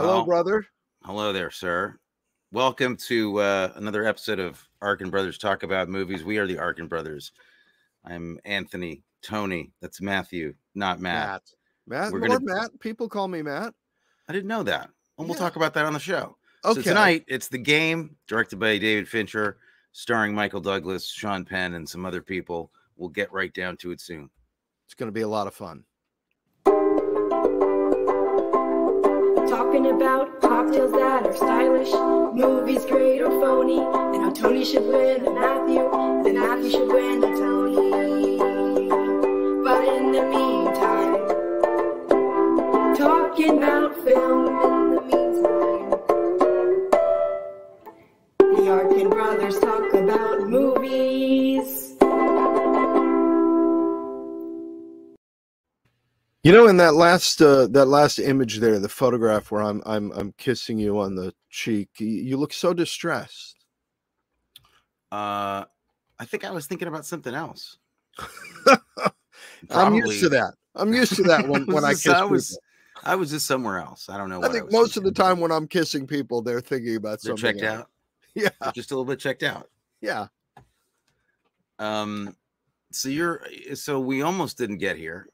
Hello, Well, brother. Hello there, sir. Welcome to uh, another episode of Arkin Brothers Talk About Movies. We are the Arkin Brothers. I'm Anthony, Tony. That's Matthew, not Matt. Matt. Matt, We're or gonna- Matt. People call me Matt. I didn't know that. And we'll Yeah. talk about that on the show. Okay. So tonight, it's The Game, directed by David Fincher, starring Michael Douglas, Sean Penn, and some other people. We'll get right down to it soon. it's going to be a lot of fun. Talking about cocktails that are stylish, movies great or phony, and how Tony should win and Matthew, and Matthew should win and Tony. But in the meantime, talking about film in the meantime. The Arkin brothers talk about movies. You know, in that last uh, that last image there, the photograph where I'm I'm I'm kissing you on the cheek, you, look so distressed. Uh, I think I was thinking about something else. I'm used to that. I'm used to that when, when I kiss I was, people. I was just somewhere else. I don't know. I think was most of the time when I'm kissing people, they're thinking about they're something. checked else. out. Yeah, They're just a little bit checked out. yeah. Um, so you're so we almost didn't get here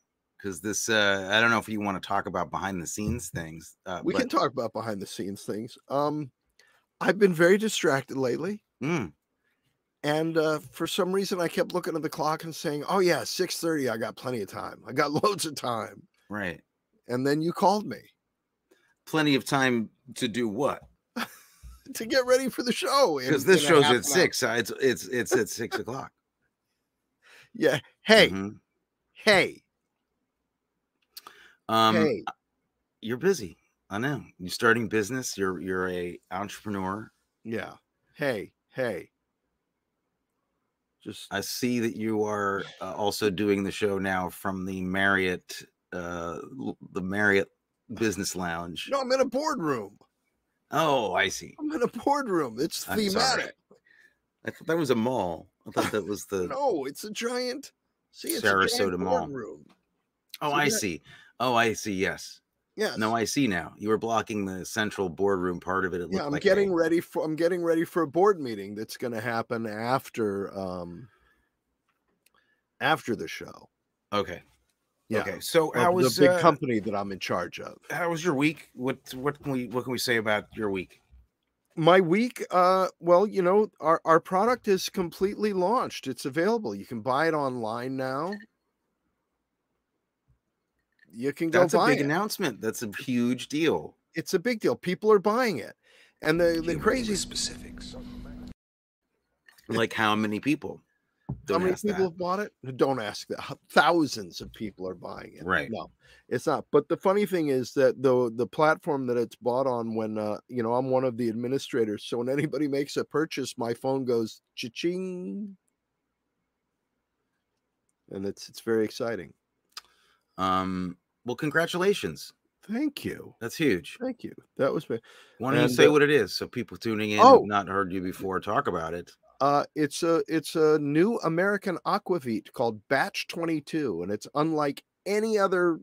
because this. Uh, I don't know if you want to talk about behind the scenes things. Uh, We but, can talk about behind the scenes things. Um, I've been very distracted lately. Mm, And uh, for some reason, I kept looking at the clock and saying, "Oh yeah, six thirty. I got plenty of time. I got loads of time." right. And then you called me Plenty of time to do what? to get ready for the show. Because this show's at hour. six. It's it's it's at six o'clock. Yeah. Hey, Mhm. hey, Um, hey. you're busy. I know. You're starting business. You're you're a entrepreneur. Yeah. Hey, hey. Just I see that you are uh, also doing the show now from the Marriott, uh, the Marriott Business Lounge. no. I'm in a boardroom. Oh, I see. I'm in a boardroom. It's thematic. I thought that was a mall. I thought that was the. No, it's a giant. See, it's a Sarasota giant Mall. boardroom. oh, see I that? see. Oh, I see. Yes. Yes. No, I see now. You were blocking the central boardroom part of it. It yeah, I'm like getting a- ready for. I'm getting ready for a board meeting that's going to happen after um after the show. Okay. Yeah. Okay. So how was the big uh, company that I'm in charge of? how was your week? What what can we what can we say about your week? My week, uh, well, you know, our, our product is completely launched. It's available. You can buy it online now. You can go That's a big it. announcement. That's a huge deal. It's a big deal. People are buying it. And the, the crazy specifics. Like how many people? how Don't many ask people that. have bought it? Don't ask that. Thousands of people are buying it. Right. No, it's not. But the funny thing is that the the platform that it's bought on, when uh, you know, I'm one of the administrators. So when anybody makes a purchase, my phone goes cha-ching. And it's it's very exciting. Um. Well, congratulations. Thank you. That's huge. Thank you. That was me. Why don't you say uh, what it is so people tuning in Oh. not heard you before talk about it? Uh, it's a it's a new American aquavit called Batch 22, and it's unlike any other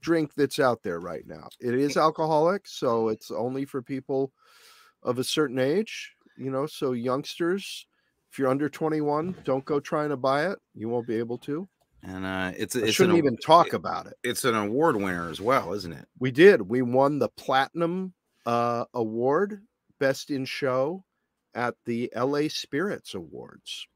drink that's out there right now. It is alcoholic, so it's only for people of a certain age. You know, so youngsters, if you're under 21, don't go trying to buy it. You won't be able to. And uh, it's I it's shouldn't an, even talk it- about it. It's an award winner as well, isn't it? We did. We won the platinum uh, award, best in show, at the LA Spirits Awards.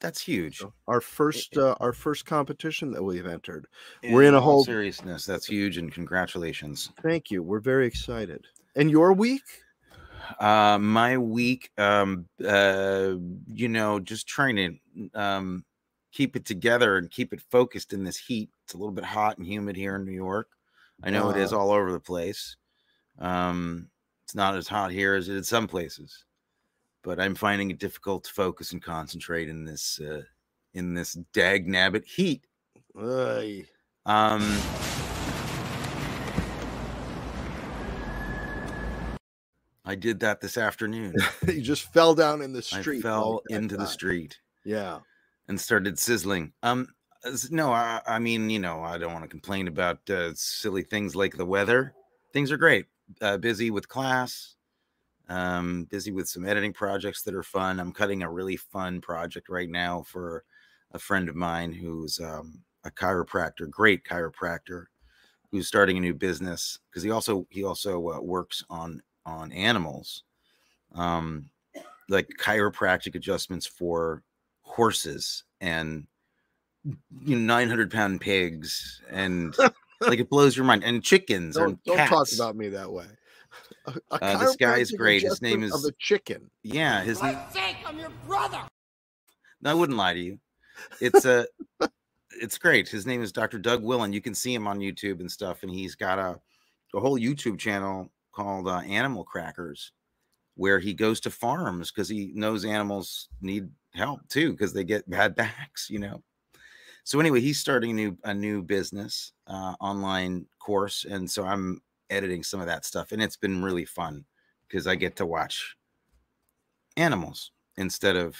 That's huge. So our first uh, our first competition that we've entered. we're in a whole- seriousness. That's huge, and congratulations. Thank you. We're very excited. And your week? Uh, my week, um, uh, you know, just trying to um, keep it together and keep it focused in this heat. It's a little bit hot and humid here in New York. I know it is Uh. all over the place. Um, it's not as hot here as it is in some places, but I'm finding it difficult to focus and concentrate in this uh, in this dag nabbit heat. Um, I did that this afternoon. you just fell down in the street. I fell like into the street Yeah. And started sizzling. Um, no, I, I mean, you know, I don't want to complain about uh, silly things like the weather. Things are great. uh, busy with class, um, busy with some editing projects that are fun. I'm cutting a really fun project right now for a friend of mine who's um, a chiropractor, great chiropractor, who's starting a new business because he also he also uh, works on on animals, um, like chiropractic adjustments for horses and you know 900 pound pigs and like it blows your mind and chickens Don't, and don't talk about me that way. A, a Uh, this guy is great. His name adjustment of is- a chicken. yeah his For Christ's sake, I'm your brother. No, I wouldn't lie to you. It's a, it's great. His name is Dr. Doug Willen. You can see him on YouTube and stuff, and he's got a, a whole YouTube channel called uh, Animal Crackers, where he goes to farms because he knows animals need help too because they get bad backs, you know. So anyway, he's starting a new a new business uh, online course, and so I'm editing some of that stuff, and it's been really fun because I get to watch animals instead of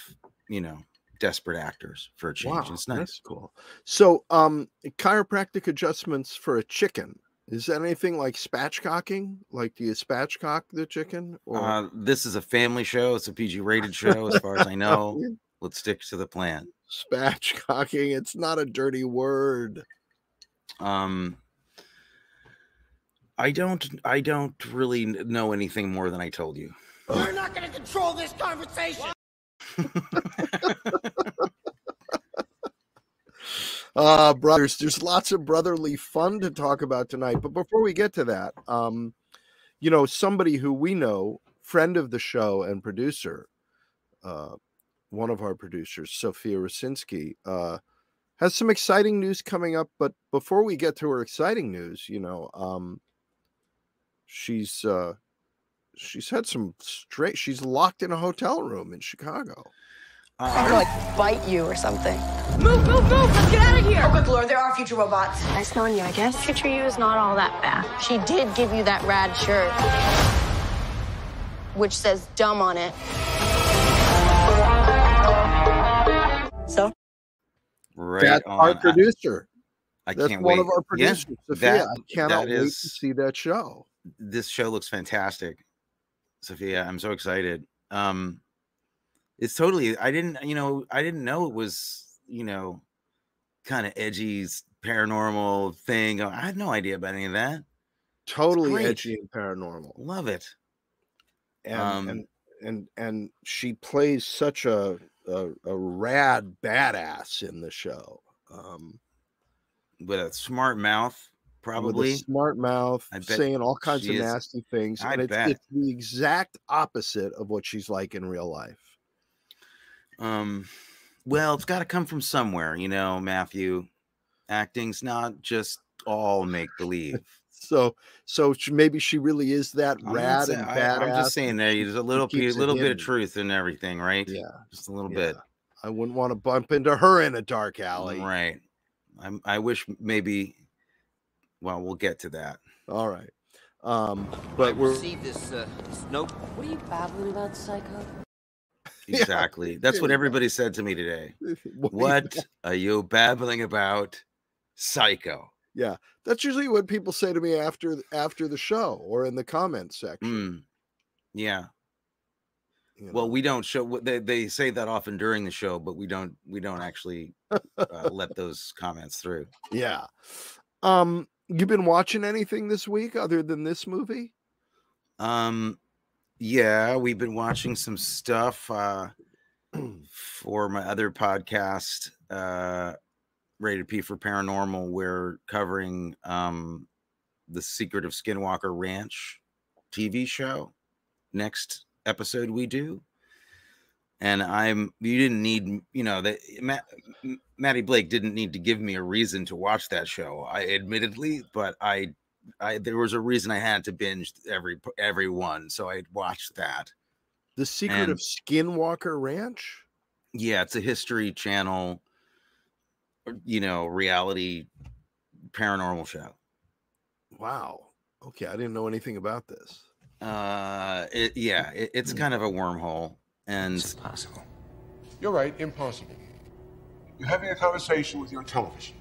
you know desperate actors for a change. Wow, it's nice. that's cool. So, um, chiropractic adjustments for a chicken. Is that anything like spatchcocking? Like, do you spatchcock the chicken? Or Uh, this is a family show. It's a PG rated show, as far as I know. Let's stick to the plan. spatchcocking? It's not a dirty word. Um, I don't. I don't really know anything more than I told you. You're not going to control this conversation. Uh, brothers, there's lots of brotherly fun to talk about tonight. But before we get to that, um, you know, somebody who we know, friend of the show and producer, uh, one of our producers, Sofia Rosinsky, uh, has some exciting news coming up. But before we get to her exciting news, you know, um, she's uh, she's had some straight. She's locked in a hotel room in Chicago. I'm Uh, gonna like bite you or something. Move, move, move! Let's get out of here! Oh, good lord, there are future robots. Nice knowing you, I guess. Future you is not all that bad. She did give you that rad shirt, which says dumb on it. So, right That's on. our producer. I, That's can't one wait. of our Yeah, producers, Sofia. that- I cannot that wait to see that show. this show looks fantastic sofia i'm so excited um it's totally i didn't you know i didn't know it was you know kind of edgy paranormal thing i had no idea about any of that Totally edgy and paranormal. love it And Um, and, and and she plays such a a, a rad badass in the show. Um with a smart mouth probably smart mouth, saying all kinds of is. nasty things. I and it's, bet. it's the exact opposite of what she's like in real life. Um well it's got to come from somewhere you know matthew acting's not just all make believe So so maybe she really is that I'm not rad say- and I, am just saying there there's a little keeps pe- it little bit of truth in everything right Yeah. just a little yeah. bit I wouldn't want to bump into her in a dark alley. Right. I'm, I wish maybe. Well, we'll get to that. All right. Um, I but we're received this, uh, this note. what are you babbling about, psycho? Yeah, Exactly. That's what everybody said to me today. what? What are you babbling about, psycho? Yeah. That's usually what people say to me after after the show or in the comments section. Mm. Yeah. you know. Well, we don't show. what They they say that often during the show, but we don't we don't actually uh, let those comments through. yeah. Um, you been watching anything this week other than this movie? Um, yeah, we've been watching some stuff uh, for my other podcast, uh, Rated P for Paranormal. We're covering um, the Secret of Skinwalker Ranch TV show. Next episode we do, and I'm you didn't need you know that Matt, Maddie Blake didn't need to give me a reason to watch that show. I admittedly, but I I there was a reason I had to binge every every one, so I watched that. The Secret And- of Skinwalker Ranch? Yeah, it's a History Channel, uh, you know, reality paranormal show. Wow. Okay, I didn't know anything about this. Uh, it, yeah, it, it's kind of a wormhole, and it's impossible. You're right, impossible. You're having a conversation with your television.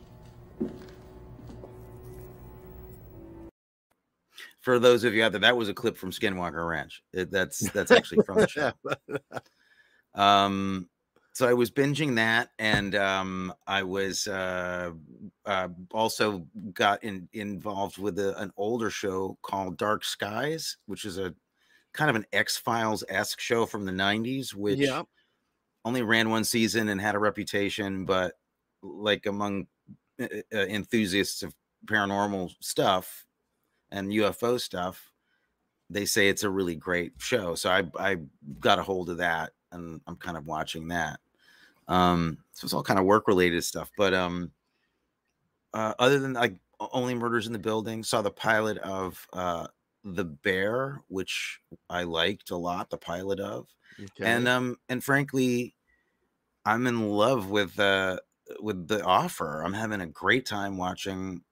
For those of you out there, that was a clip from Skinwalker Ranch. It, that's that's actually from the show. Um, so I was binging that, and um, I was uh, uh, also got in, involved with a, an older show called Dark Skies, which is a kind of an X Files esque show from the '90s, which Yeah. only ran one season and had a reputation, but like among uh, uh, enthusiasts of paranormal stuff and UFO stuff, they say it's a really great show. So I I got a hold of that and I'm kind of watching that. Um, so it's all kind of work related stuff, but um, uh, other than like only murders in the building, saw the pilot of uh the bear, which I liked a lot. The pilot of Okay. and um and frankly i'm in love with uh with the offer i'm having a great time watching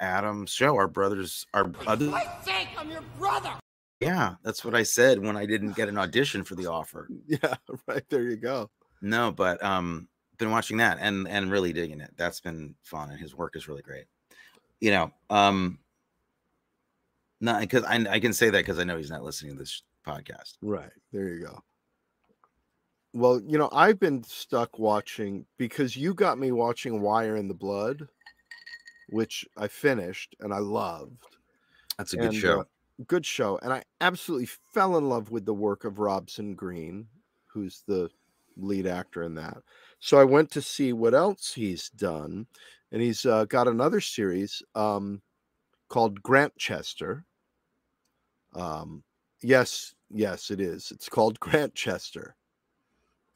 adam's show our brothers our other Christ's sake, I'm your brother! yeah that's what i said when i didn't get an audition for the offer yeah, right there you go. no but um been watching that and and really digging it that's been fun and his work is really great you know um not because I, I can say that because i know he's not listening to this podcast Right. There you go. Well, you know, I've been stuck watching because you got me watching Wire in the Blood, which I finished and I loved. that's a good And, show uh, good show. And I absolutely fell in love with the work of Robson Green, who's the lead actor in that. So I went to see what else he's done. And he's uh, got another series um, called Grantchester. Um, yes, yes, it is. It's called Grantchester.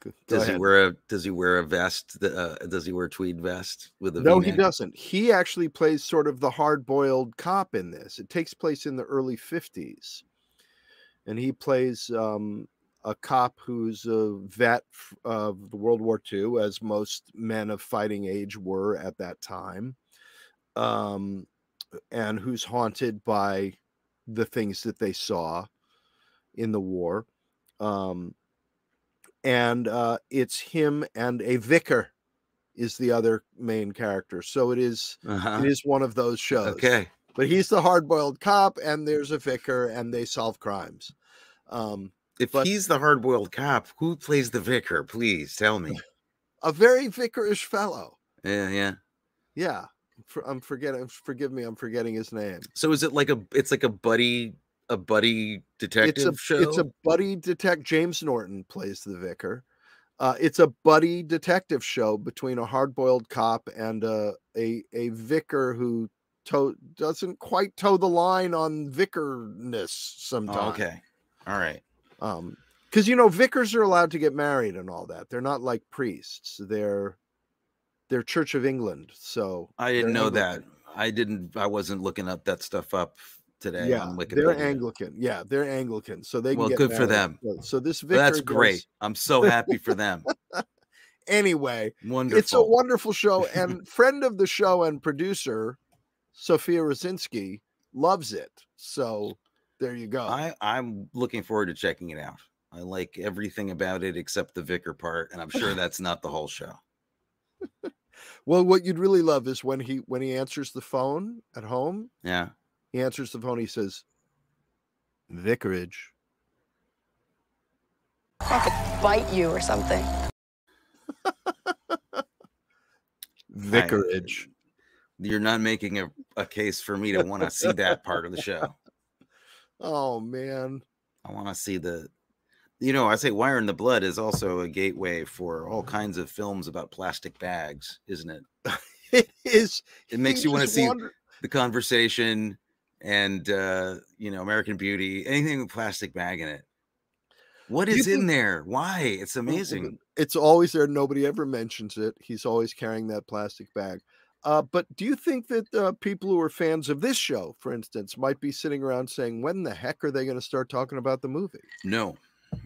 Go- Does he wear a Does he wear a vest? Uh, does he wear a tweed vest with a? No, he V-neck? doesn't. He actually plays sort of the hard-boiled cop in this. It takes place in the early '50s, and he plays um, a cop who's a vet of the World War II, as most men of fighting age were at that time, um, and who's haunted by the things that they saw in the war. Um, and uh, it's him and a vicar is the other main character. So it is Uh-huh. it is one of those shows. Okay. But he's the hard-boiled cop and there's a vicar and they solve crimes. Um If But- he's the hard-boiled cop, who plays the vicar? Please tell me. a very vicarish fellow. Yeah, yeah. Yeah. For, I'm forgetting forgive me, I'm forgetting his name. So is it like a? It's like a buddy, a buddy detective It's a show. it's a buddy detect James Norton plays the vicar. Uh, it's a buddy detective show between a hard-boiled cop and uh, a a vicar who to- doesn't quite toe the line on vicarness sometimes. Oh, okay. All right. um because you know vicars are allowed to get married and all that they're not like priests they're they're church of england so I didn't know that. I didn't. I wasn't looking up that stuff up today. yeah they're anglican yeah they're anglican so they can Well, good for them. so, this vicar Well, that's does- great. I'm so happy for them. anyway Wonderful. it's a wonderful show and friend of the show and producer sofia rosinsky loves it so there you go I, I'm looking forward to checking it out. I like everything about it except the vicar part, and I'm sure that's not the whole show. well what you'd really love is when he when he answers the phone at home Yeah. He answers the phone. He says, "Vicarage." I could bite you or something. Vicarage. You're not making a, a case for me to want to see that part of the show. Oh man. I want to see the, you know, I say Wire in the Blood is also a gateway for all kinds of films about plastic bags, isn't it? It is. It makes he you want to see wander- the conversation and, uh, you know, American Beauty, anything with plastic bag in it. What is is in there? Why? It's amazing. It's always there. Nobody ever mentions it. He's always carrying that plastic bag. Uh, but do you think that uh, people who are fans of this show, for instance, might be sitting around saying, "When the heck are they going to start talking about the movie?" No,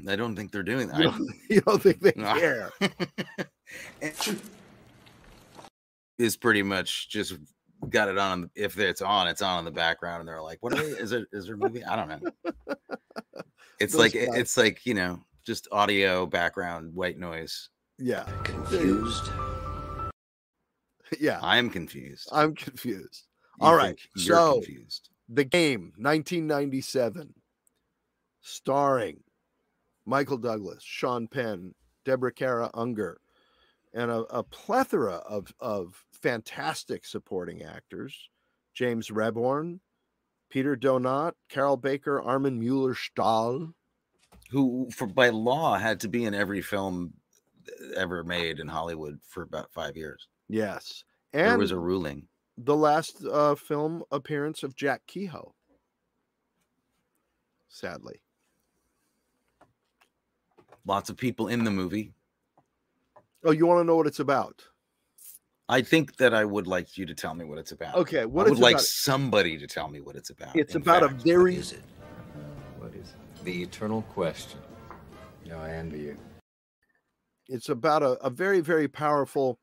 I don't think they're doing that. You don't, you don't think they No. care? is pretty much just got it on if it's on it's on in the background and they're like what are they is it is there a movie i don't know it's Those like guys. it's like you know just audio background white noise Yeah, Confused? yeah. i'm confused I'm confused. You all right, so- confused The Game, 1997, starring Michael Douglas, Sean Penn, Deborah Kara Unger, and a, a plethora of, of fantastic supporting actors James Rebhorn, Peter Donat, Carroll Baker, Armin Mueller Stahl. Who, for by law, had to be in every film ever made in Hollywood for about five years. Yes. there was a ruling. the last uh, film appearance of Jack Kehoe. Sadly. Lots of people in the movie. Oh, you want to know what it's about? I think that I would like you to tell me what it's about. Okay, What is it? I what would it's like about- somebody to tell me what it's about. It's in about a very Is it? What is it? The eternal question. No, I envy you. it's about a, a very very powerful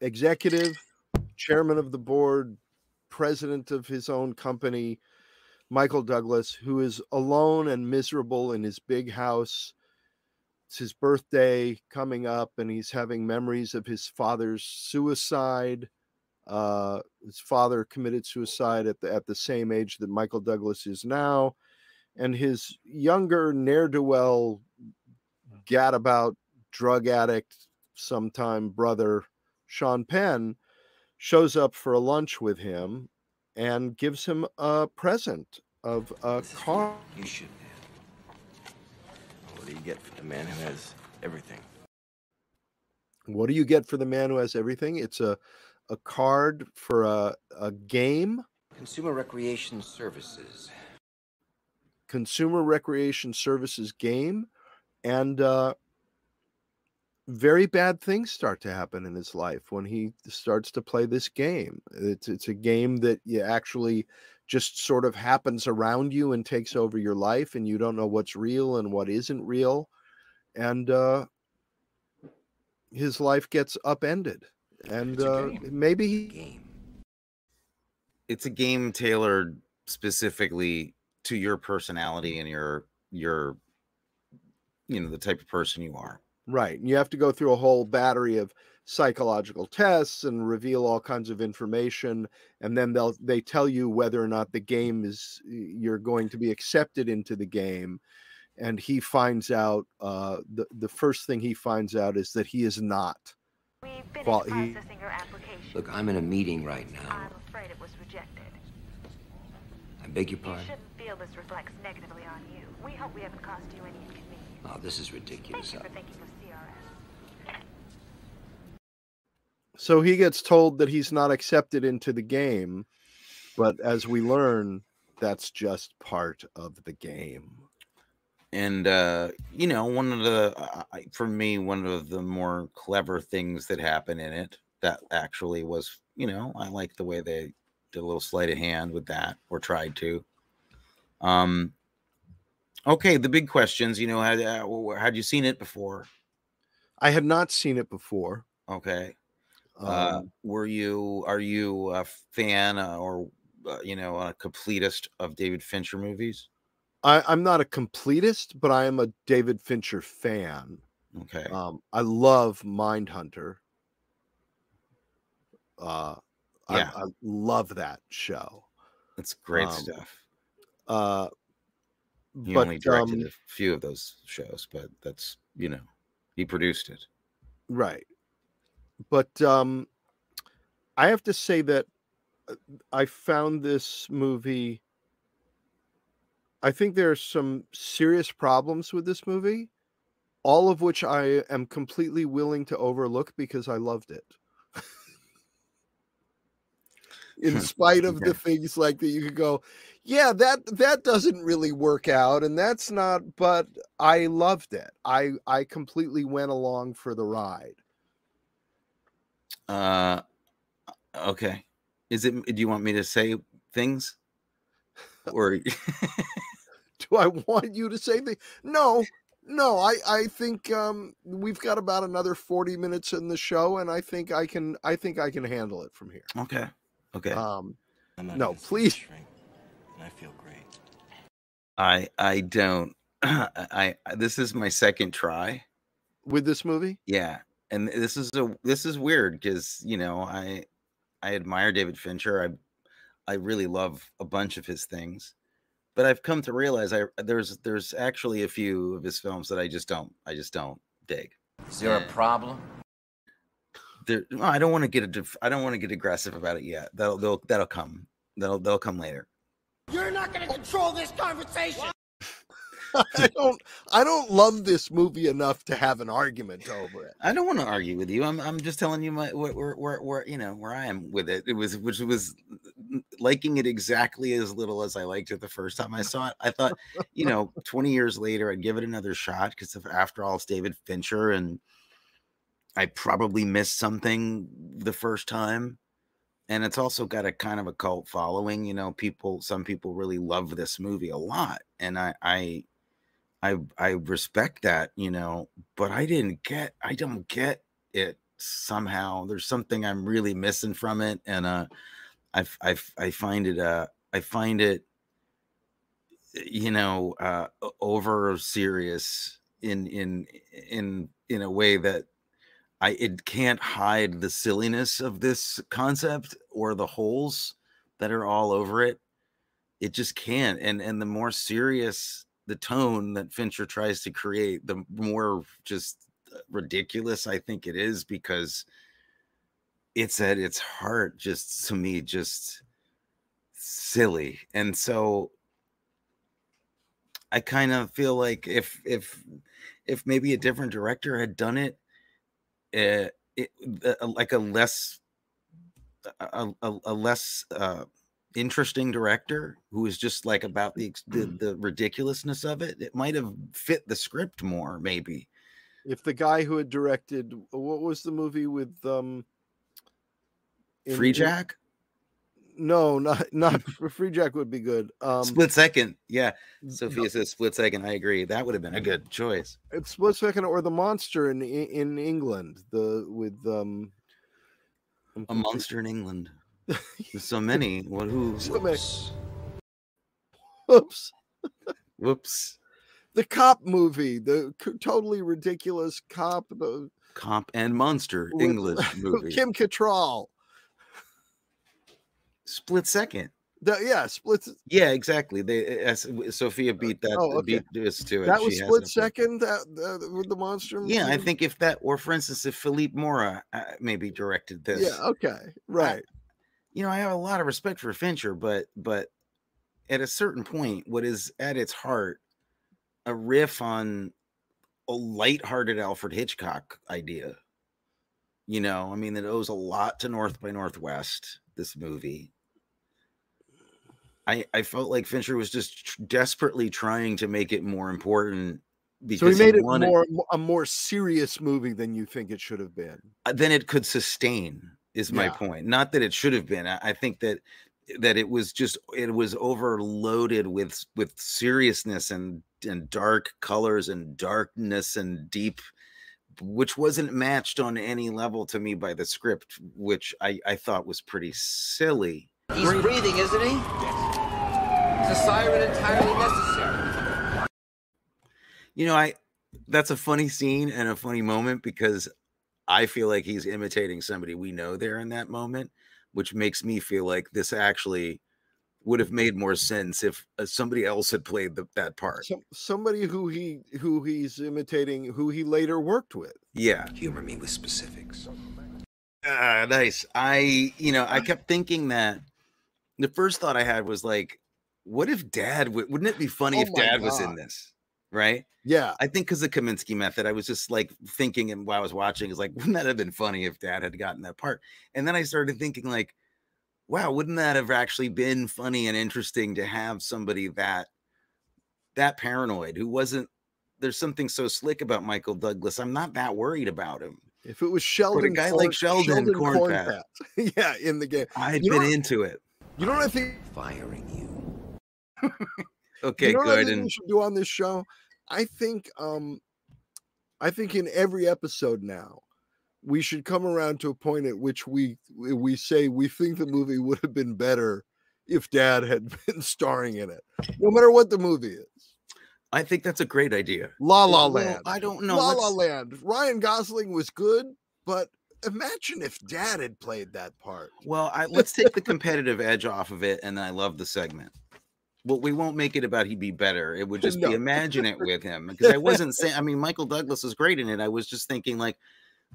executive chairman of the board president of his own company michael douglas who is alone and miserable in his big house it's his birthday coming up and he's having memories of his father's suicide uh, his father committed suicide at the at the same age that michael douglas is now and his younger ne'er-do-well gadabout drug addict, sometime brother Sean Penn, shows up for a lunch with him and gives him a present of a car. You should, man. Do you get for the man who has everything? What do you get for the man who has everything? It's a a card for a, a game, Consumer Recreation Services. consumer recreation services game, and uh, very bad things start to happen in his life when he starts to play this game. It's it's a game that you actually just sort of happens around you and takes over your life, and you don't know what's real and what isn't real, and uh, his life gets upended. And It's a uh, maybe he Game. it's a game tailored specifically to your personality and your your you know the type of person you are. Right. And you have to go through a whole battery of psychological tests and reveal all kinds of information and then they'll they tell you whether or not the game is you're going to be accepted into the game and he finds out uh the, the first thing he finds out is that he is not We've Well, he- processing your application. Look, I'm in a meeting right now. I'm afraid it was rejected. I beg your pardon You pardon? shouldn't feel this reflects negatively on you. We hope we haven't caused you any inconvenience. Oh, this is ridiculous. Thank you for thinking of so he gets told that he's not accepted into the game but as we learn that's just part of the game And uh, you know, one of the uh, for me, one of the more clever things that happened in it that actually was, you know, I like the way they did a little sleight of hand with that or tried to. Um. Okay, the big questions. You know, had uh, had you seen it before? i had not seen it before Okay. Um, uh, were you are you a fan uh, or uh, you know a completist of David Fincher movies? I, I'm not a completist, but I am a David Fincher fan. Okay. Um, I love Mindhunter. Uh, Yeah. I, I love that show. That's great um, stuff. Uh, He but only directed um, a few of those shows, but that's you know, he produced it. right, but um, I have to say that uh, I found this movie. I think there are some serious problems with this movie, all of which I am completely willing to overlook because I loved it. In spite of the things like that, you could go, yeah, that that doesn't really work out, and that's not. But I loved it. I I completely went along for the ride. Uh, okay. Is it? Do you want me to say things? Or Do I want you to say the no? No, I I think um we've got about another 40 minutes in the show and I think I can I think I can handle it from here. okay, okay. Um No, please. shrink, And I feel great. I I don't. I, I this is my second try. with this movie? Yeah, and this is a this is weird because you know I I admire David Fincher. I I really love a bunch of his things, but I've come to realize I there's there's actually a few of his films that I just don't I just don't dig. Is there a problem? There, well, I don't want to get a def- I don't want to get aggressive about it yet. That'll that'll, that'll come. That'll that'll come later. You're not gonna control this conversation. I don't I don't love this movie enough to have an argument over it. I don't want to argue with you. I'm I'm just telling you my where where, where, where you know where I am with it. It was which was liking it exactly as little as I liked it the first time I saw it. I thought, you know, 20 years later I'd give it another shot because after all it's David Fincher and I probably missed something the first time. And it's also got a kind of a cult following, you know, people some people really love this movie a lot and I I I I respect that, you know, but I didn't get I don't get it somehow. There's something I'm really missing from it and uh I I I find it uh I find it you know uh over serious in in in in a way that I it can't hide the silliness of this concept or the holes that are all over it. It just can't. And and the more serious the tone that Fincher tries to create, the more just uh, ridiculous I think it is because it's at its heart just to me just silly. And so I kind of feel like if if if maybe a different director had done it, uh, it uh, like a less a, a, a less uh, interesting director who is just like about the, the the ridiculousness of it, it might have fit the script more, maybe. If the guy who had directed what was the movie with um in- Free in- Jack, no, not not Free Jack would be good. Um split second, yeah. Sofia says split second. I agree. That would have been a good choice. it's split second or the monster in in England, the with um I'm A confused. monster in England. There's so many. What? Who? So many- Oops. Whoops. The cop movie, the totally ridiculous cop, the cop and monster with- English movie. Kim Cattrall. Split second. The, yeah, split. Yeah, exactly. They as Sofia beat that Oh, okay. beat us to it. That was has split second. That uh, with the monster. Yeah, I think if that, or for instance, if Philippe Mora uh, maybe directed this, Yeah. Okay. Right. You know, I have a lot of respect for Fincher, but but at a certain point, what is at its heart a riff on a lighthearted Alfred Hitchcock idea. You know, I mean, it owes a lot to North by Northwest. This movie. I I felt like Fincher was just tr- desperately trying to make it more important because So he made it wanted- more a more serious movie than you think it should have been. uh, then it could sustain is my Yeah. point not that it should have been I, I think that that it was just it was overloaded with with seriousness and and dark colors and darkness and deep which wasn't matched on any level to me by the script which i i thought was pretty silly He's breathing, isn't he? Is a siren entirely necessary? you know i that's a funny scene and a funny moment because i feel like he's imitating somebody we know there in that moment which makes me feel like this actually would have made more sense if uh, somebody else had played the, that part Some, somebody who he who he's imitating, who he later worked with. yeah Humor me with specifics. Ah, nice. I, you know, I kept thinking that the first thought I had was like, what if dad would, wouldn't it be funny Oh if my dad was in this? Right. Yeah. I think because the Kominsky method, I was just like thinking, and while I was watching, is like, wouldn't that have been funny if dad had gotten that part? And then I started thinking, like, wow, wouldn't that have actually been funny and interesting to have somebody that that paranoid who wasn't there's something so slick about Michael Douglas. I'm not that worried about him. If it was Sheldon, a guy like Sheldon Kornpett. Kornpett, yeah, in the game. I'd You been into it. You know what I think? Firing you. Okay, you know good. think we should do on this show? I think um I think in every episode now we should come around to a point at which we we say we think the movie would have been better if dad had been starring in it. No matter what the movie is. I think that's a great idea. La La Well, Land. I don't know. La La let's- Land. Ryan Gosling was good, but imagine if Dad had played that part. Well, I, let's take the competitive edge off of it, and I love the segment. Well, we won't make it about he'd be better. It would just No. be imagine it with him because I wasn't saying. I mean, Michael Douglas is great in it. I was just thinking like,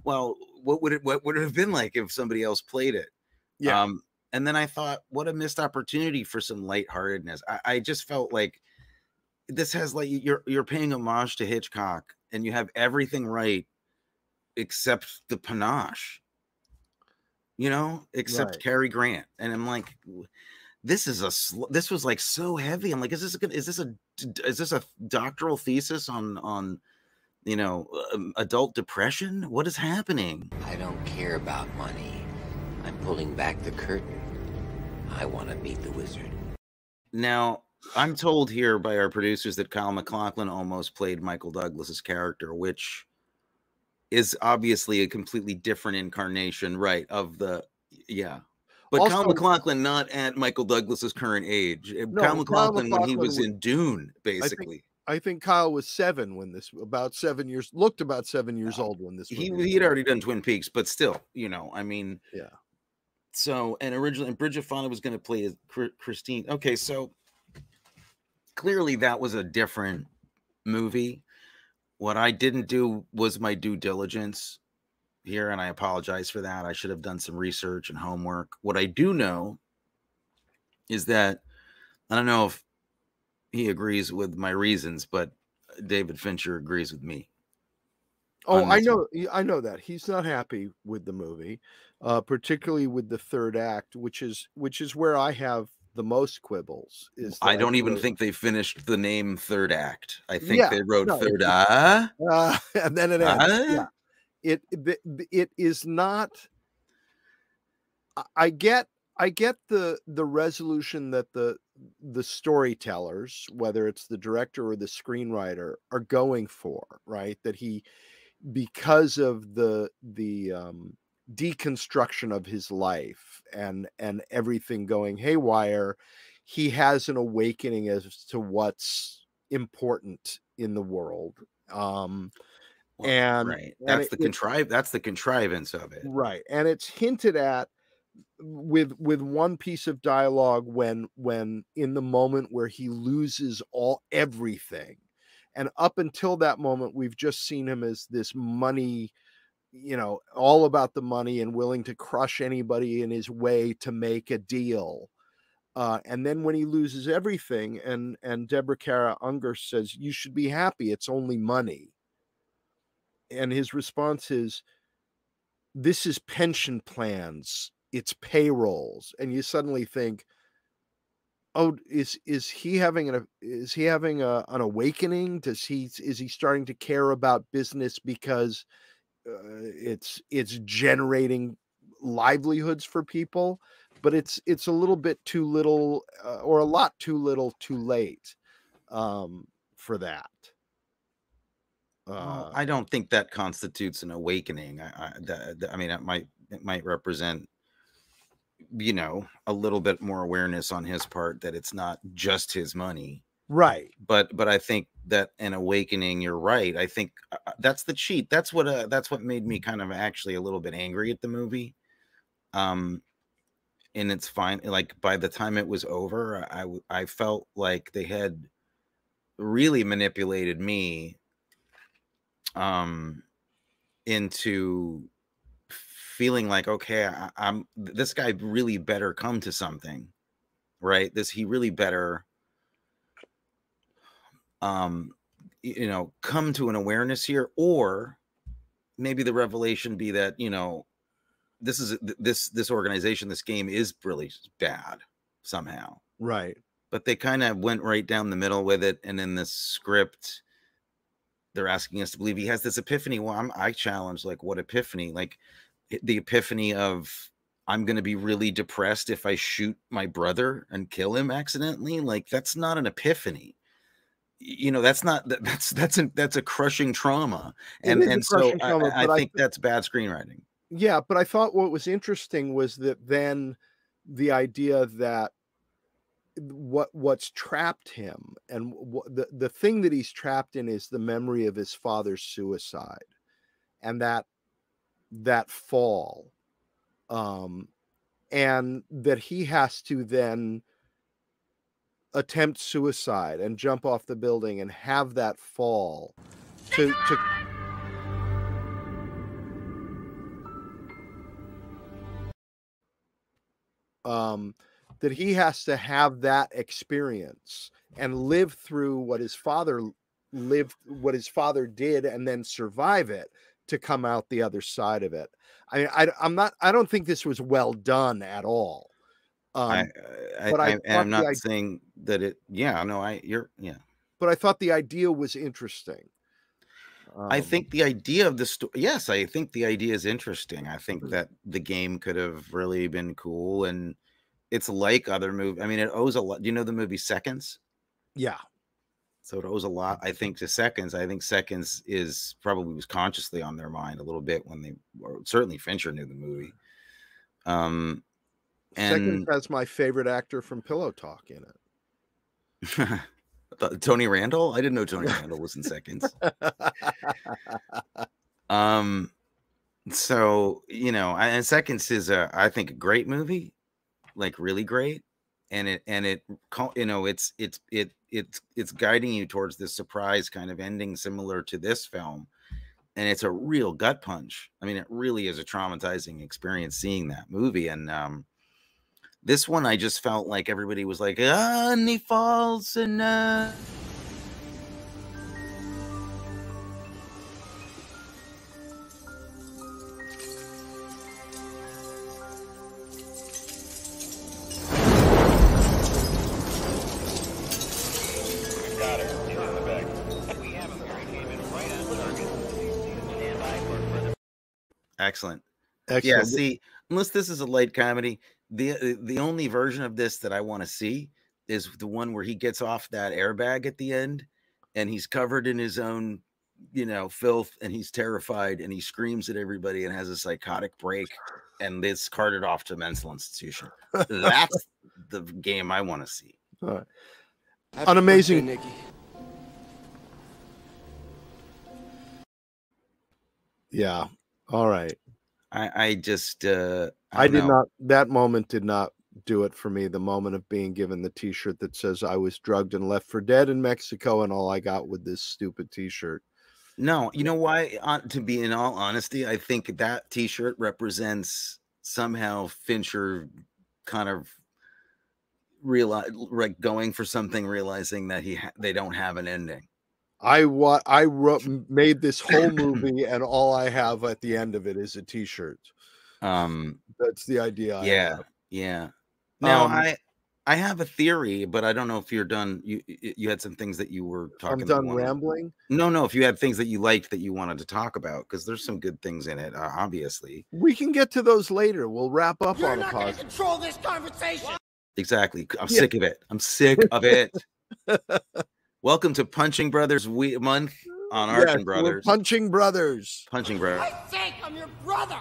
well, what would it what would it have been like if somebody else played it? Yeah. Um, and then I thought, what a missed opportunity for some lightheartedness. I, I just felt like this has like you're you're paying homage to Hitchcock, and you have everything right except the panache. You know, except Right. Cary Grant, and I'm like, this is a sl- this was like so heavy. I'm like, is this a good? Is this a is this a doctoral thesis on on you know um, adult depression? What is happening? I don't care about money. I'm pulling back the curtain. I want to meet the wizard. Now, I'm told here by our producers that Kyle MacLachlan almost played Michael Douglas's character, which is obviously a completely different incarnation, right? Of the yeah. But Kyle Also- MacLachlan not at Michael Douglas's current age. Uh, No, Kyle Kyle MacLachlan when he was was- in Dune, I think- basically. I think Kyle was seven when this about seven years looked about seven years old when this He he had already done Twin Peaks, but still, you know, I mean, yeah. so and originally and Bridget Fonda was going to play Christine. Okay, so clearly that was a different movie. What I didn't do was my due diligence here, and I apologize for that. I should have done some research and homework. What I do know is that I don't know if he agrees with my reasons, but David Fincher agrees with me. Oh, I one. know, y- I know that he's not happy with the movie, uh, particularly with the third act, which is which is where I have the most quibbles. Is I don't even think they finished the name third act. I think Yeah, they wrote no, third ah. uh, and then it ends. Ah? Yeah, it it is not. I- I get I get the the resolution that the the storytellers, whether it's the director or the screenwriter, are going for, right? That he because of the the um deconstruction of his life and and everything going haywire he has an awakening as to what's important in the world um Well, and right. and That's it- the it- contrive. That's the contrivance of it. right and it's hinted at with with one piece of dialogue when when in the moment where he loses all everything and up until that moment we've just seen him as this money you know all about the money and willing to crush anybody in his way to make a deal uh, and then when he loses everything and and deborah kara unger says you should be happy it's only money and his response is this is pension plans. It's payrolls. And you suddenly think oh is is he having an is he having a, an awakening? Does he is he starting to care about business because uh, it's it's generating livelihoods for people? But it's it's a little bit too little uh, or a lot too little too late um for that uh, I don't think that constitutes an awakening. I, I, I mean, it might it might represent, you know, a little bit more awareness on his part that it's not just his money. right But but I think that an awakening. You're right. I think uh, uh, that's the cheat. That's what uh, that's what made me kind of actually a little bit angry at the movie. Um, and it's fine. Like by the time it was over, I I felt like they had really manipulated me um into feeling like okay I, i'm this guy really better come to something right? This he really better um you know come to an awareness here or maybe the revelation be that you know this is this this organization this game is really bad somehow. Right. But they kind of went right down the middle with it and in the script they're asking us to believe he has this epiphany well I'm, i challenge like what epiphany? Like the epiphany of i'm going to be really depressed if i shoot my brother and kill him accidentally? Like that's not an epiphany. You know that's not that- that's that's a that's a crushing trauma. And and so I- trauma, I I think that's bad screenwriting. Yeah, but I thought what was interesting was that then the idea that what what's trapped him and what the, the thing that he's trapped in is the memory of his father's suicide and that that fall um and that he has to then attempt suicide and jump off the building and have that fall to to um that he has to have that experience and live through what his father lived what his father did and then survive it to come out the other side of it i i i'm not i don't think this was well done at all um I, I, but I I, am not id- saying that it. Yeah, no, I. You're. Yeah, but i thought the idea was interesting I Um, think the idea of the story. Yes, I think the idea is interesting. I Mm. think that the game could have really been cool, and it's like other movie. I mean, it owes a lot. Do you know the movie Seconds? yeah So it owes a lot, I think, to Seconds. I think Seconds is probably was consciously on their mind a little bit when they, or certainly Fincher knew the movie. Um, and has my favorite actor from pillow talk in it Tony Randall. I didn't know Tony Randall was in Seconds. Um, so you know, and Seconds is a, I think, a great movie, like really great, and it and it, you know, it's it's it it's it's guiding you towards this surprise kind of ending, similar to this film, and it's a real gut punch. I mean, it really is a traumatizing experience seeing that movie, and um. This one, I just felt like everybody was like, ah, and he falls, and uh, excellent. Yeah, see, unless this is a light comedy, the uh, the only version of this that I want to see is the one where he gets off that airbag at the end and he's covered in his own, you know, filth and he's terrified and he screams at everybody and has a psychotic break and it's carted off to a mental institution. That's the game I want to see. All right. Happy An amazing- birthday, Nikki. yeah all right I I just uh I, don't did know. not. That moment did not do it for me. The moment of being given the T-shirt that says "I was drugged and left for dead in Mexico," and all I got with this stupid T-shirt. No, you know why? Uh, to be in all honesty, I think that T-shirt represents somehow Fincher kind of realize like going for something, realizing that he ha- they don't have an ending. I what I wrote made this whole movie, and all I have at the end of it is a T-shirt. Um, That's the idea. I yeah, have. yeah. Now Um, I I have a theory, but I don't know if you're done. You you you had some things that you were talking. I'm done you wanted- rambling. No, no. If you had things that you liked that you wanted to talk about, because there's some good things in it, uh, obviously. We can get to those later. We'll wrap up You're on a not going to positive. control this conversation. Exactly. I'm Yeah. sick of it. I'm sick of it. Welcome to Punching Brothers we- month on Yes, Arkin we're Brothers. Punching Brothers. Punching Brothers. I think I'm your brother.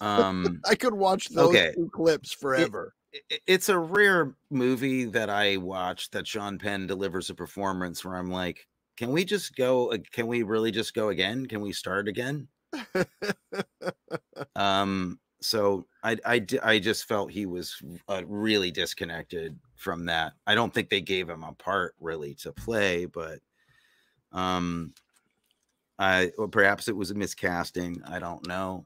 Um, I could watch those Okay. two clips forever. i- it's a rare movie that I watch that Sean Penn delivers a performance where I'm like, can we just go? Can we really just go again? Can we start again? um so I I just felt he was uh, really disconnected from that. I don't think they gave him a part really to play but um i or perhaps it was a miscasting i don't know.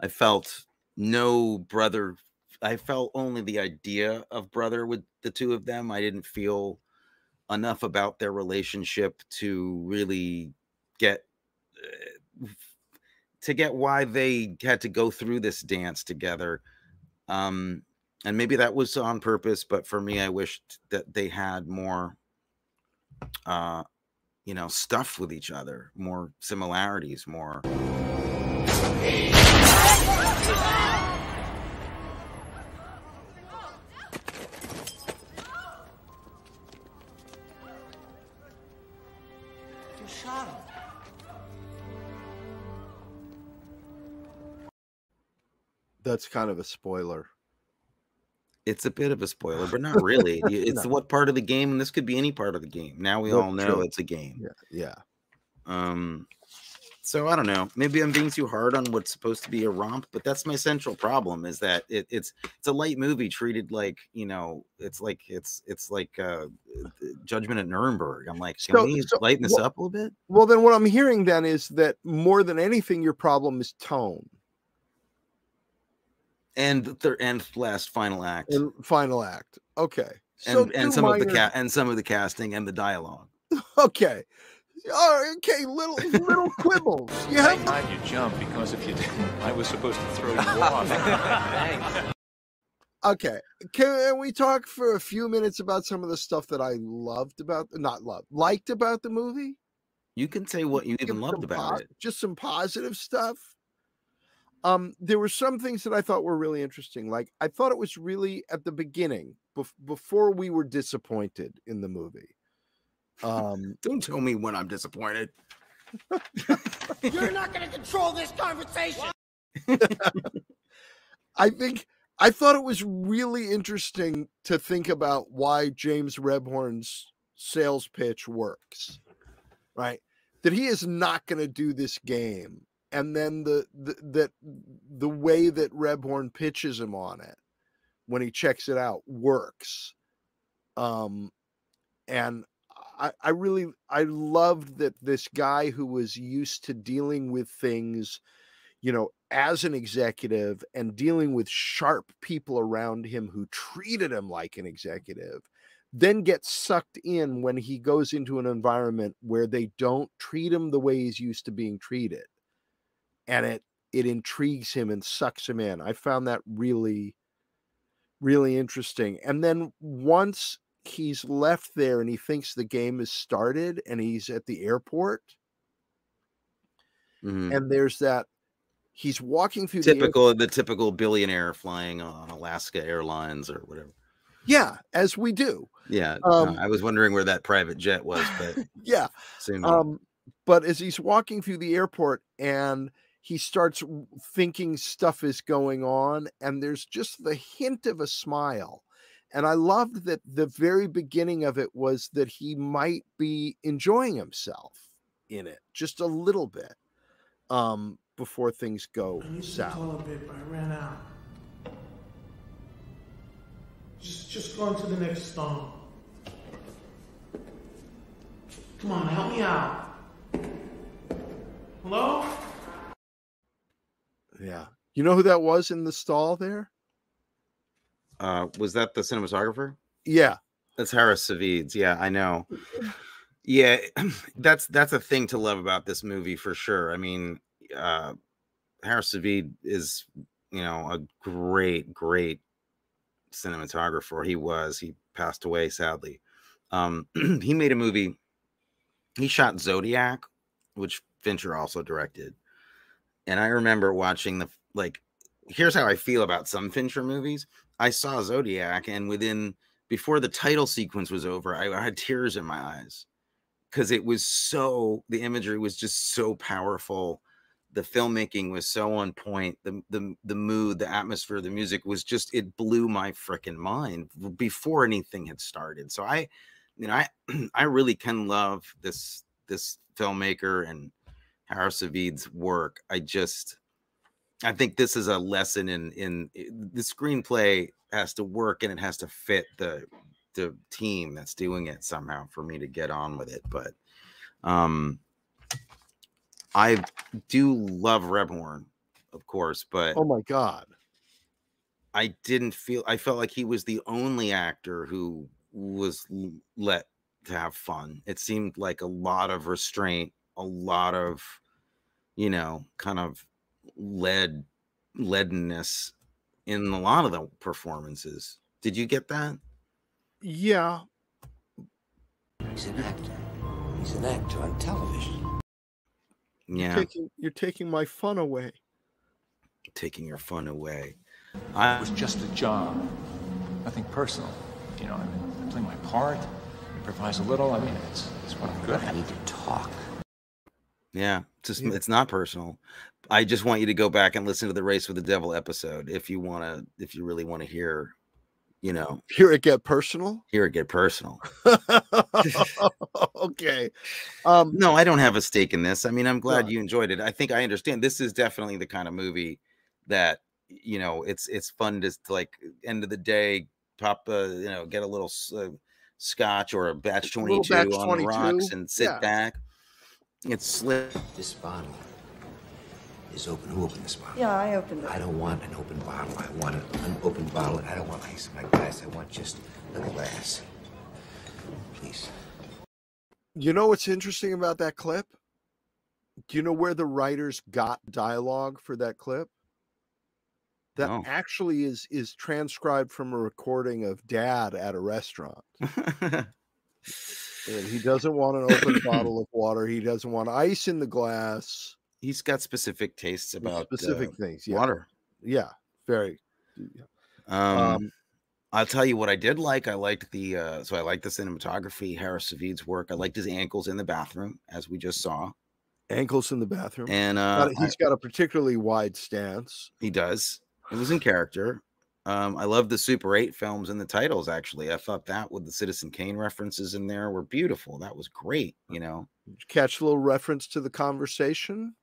I felt no brother i felt only the idea of brother with the two of them. I didn't feel enough about their relationship to really get uh, to get why they had to go through this dance together. Um, and maybe that was on purpose, but for me, I wished that they had more, uh, you know, stuff with each other, more similarities, more. You shot him. That's kind of a spoiler. It's a bit of a spoiler, but not really. It's No. what part of the game, and this could be any part of the game. Now we That's all know true. it's a game. Yeah, yeah. Um, So I don't know. Maybe I'm being too hard on what's supposed to be a romp, but that's my central problem is that it, it's it's a light movie treated like you know it's like it's it's like uh, Judgment at Nuremberg. I'm like, can So- we so lighten this what- up a little bit? Well, then what I'm hearing then is that more than anything, your problem is tone And the third and last final act, and final act. Okay. and So and two some of the cat and some of the casting and the dialogue. Okay. Oh, okay, little little quibbles. You have Time you jump because if you didn't, I was supposed to throw you off. Thanks. Okay. Can we talk for a few minutes about some of the stuff that I loved about not loved, liked about the movie? You can say what you even loved about po- it. Just some positive stuff. Um, there were some things that I thought were really interesting. Like I thought it was really at the beginning, bef- before we were disappointed in the movie. Um, Don't tell me when I'm disappointed. You're not going to control this conversation. I think I thought it was really interesting to think about why James Rebhorn's sales pitch works, right? That he is not going to do this game, and then the, the that the way that Rebhorn pitches him on it when he checks it out works. Um, and I, I really I loved that this guy who was used to dealing with things you know, as an executive and dealing with sharp people around him who treated him like an executive, then gets sucked in when he goes into an environment where they don't treat him the way he's used to being treated. And it it intrigues him and sucks him in. I found that really, really interesting. And then once he's left there and he thinks the game has started and he's at the airport, Mhm. and there's that he's walking through the Typical the typical billionaire flying on Alaska Airlines or whatever. yeah as we do Yeah, Um, I was wondering where that private jet was, but yeah um but as he's walking through the airport and he starts thinking stuff is going on and there's just the hint of a smile and i loved that the very beginning of it was that he might be enjoying himself in it just a little bit um before things go I south paper. I ran out. Just, just go into the next stall. Come on, help me out. Hello? Yeah you know who that was in the stall there uh, was that the cinematographer? yeah That's Harris Savides. Yeah, I know. Yeah, that's that's a thing to love about this movie for sure. I mean, uh Harris Savid is, you know, a great, great cinematographer. He was. He passed away sadly. Um, he made a movie. He shot Zodiac, which Fincher also directed. And I remember watching the like. Here's how I feel about some Fincher movies. I saw Zodiac, and within before the title sequence was over, I, I had tears in my eyes because it was so the imagery was just so powerful. The filmmaking was so on point. The the the mood, the atmosphere, the music was just it blew my freaking mind before anything had started. So I, you know, I I really can love this this filmmaker and Harris work. I just I think this is a lesson in in the screenplay has to work and it has to fit the the team that's doing it somehow for me to get on with it. But um I do love Rebhorn, of course, but oh my god I didn't feel I felt like he was the only actor who was let to have fun. It seemed like a lot of restraint, a lot of you know, kind of lead leadenness in a lot of the performances. Did you get that? yeah He's an actor. He's an actor on television. Yeah, taking, you're taking my fun away taking your fun away. It I was just a job, nothing personal. You know, I mean, I'm playing my part, improvise a little. I mean, it's, it's what I'm good at. I need to talk. Yeah, just Yeah. it's not personal. I just want you to go back and listen to the Race with the Devil episode if you want to if you really want to hear you know, hear it get personal. Hear it get personal. okay. Um, No, I don't have a stake in this. I mean, I'm glad Right. you enjoyed it. I think I understand. This is definitely the kind of movie that you know it's it's fun to, to like end of the day pop a you know get a little uh, scotch or a batch A little 22 on the rocks and sit yeah. back. It's slipped. This bottle is open. Who opened this bottle? Yeah, I opened it. I don't want an open bottle. I want an unopened bottle. I don't want ice in my glass. I want just a glass. Please. You know what's interesting about that clip? Do you know where the writers got dialogue for that clip? That No. actually is is transcribed from a recording of Dad at a restaurant. And he doesn't want an open bottle of water. He doesn't want ice in the glass. He's got specific tastes about specific uh, things. Yeah. water. Yeah, very. Um, Um, I'll tell you what I did like. I liked the uh, so I liked the cinematography, Harris Savides' work. I liked his ankles in the bathroom, as we just saw. Ankles in the bathroom. And uh, he's got a particularly wide stance. He does. It was in character. Um, I love the Super 8 films and the titles, actually. I thought that with the Citizen Kane references in there were beautiful. That was great, you know. Catch a little reference to the conversation?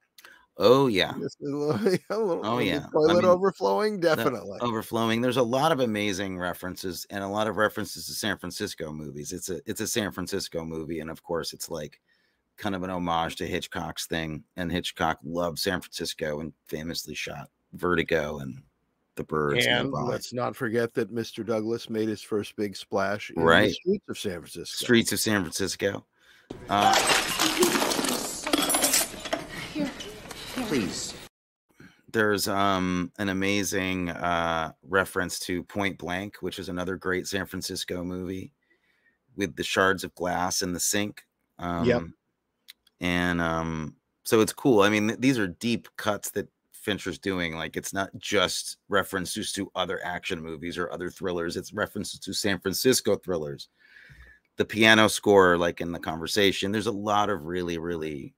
Oh, yeah. Little- a little- Oh, the yeah. I Toilet mean, overflowing? the Definitely. Overflowing. There's a lot of amazing references and a lot of references to San Francisco movies. It's a it's a San Francisco movie, and of course it's like kind of an homage to Hitchcock's thing. And Hitchcock loved San Francisco and famously shot Vertigo and the birds. And nearby. let's not forget that Mr. Douglas made his first big splash in the streets of San Francisco. streets of San Francisco. Uh, Please. there's um an amazing uh reference to Point Blank, which is another great San Francisco movie with the shards of glass in the sink. Um and um so it's cool. I mean, th- these are deep cuts that Fincher's doing. Like it's not just references to other action movies or other thrillers, it's references to San Francisco thrillers. The piano score, like in the conversation, there's a lot of really, really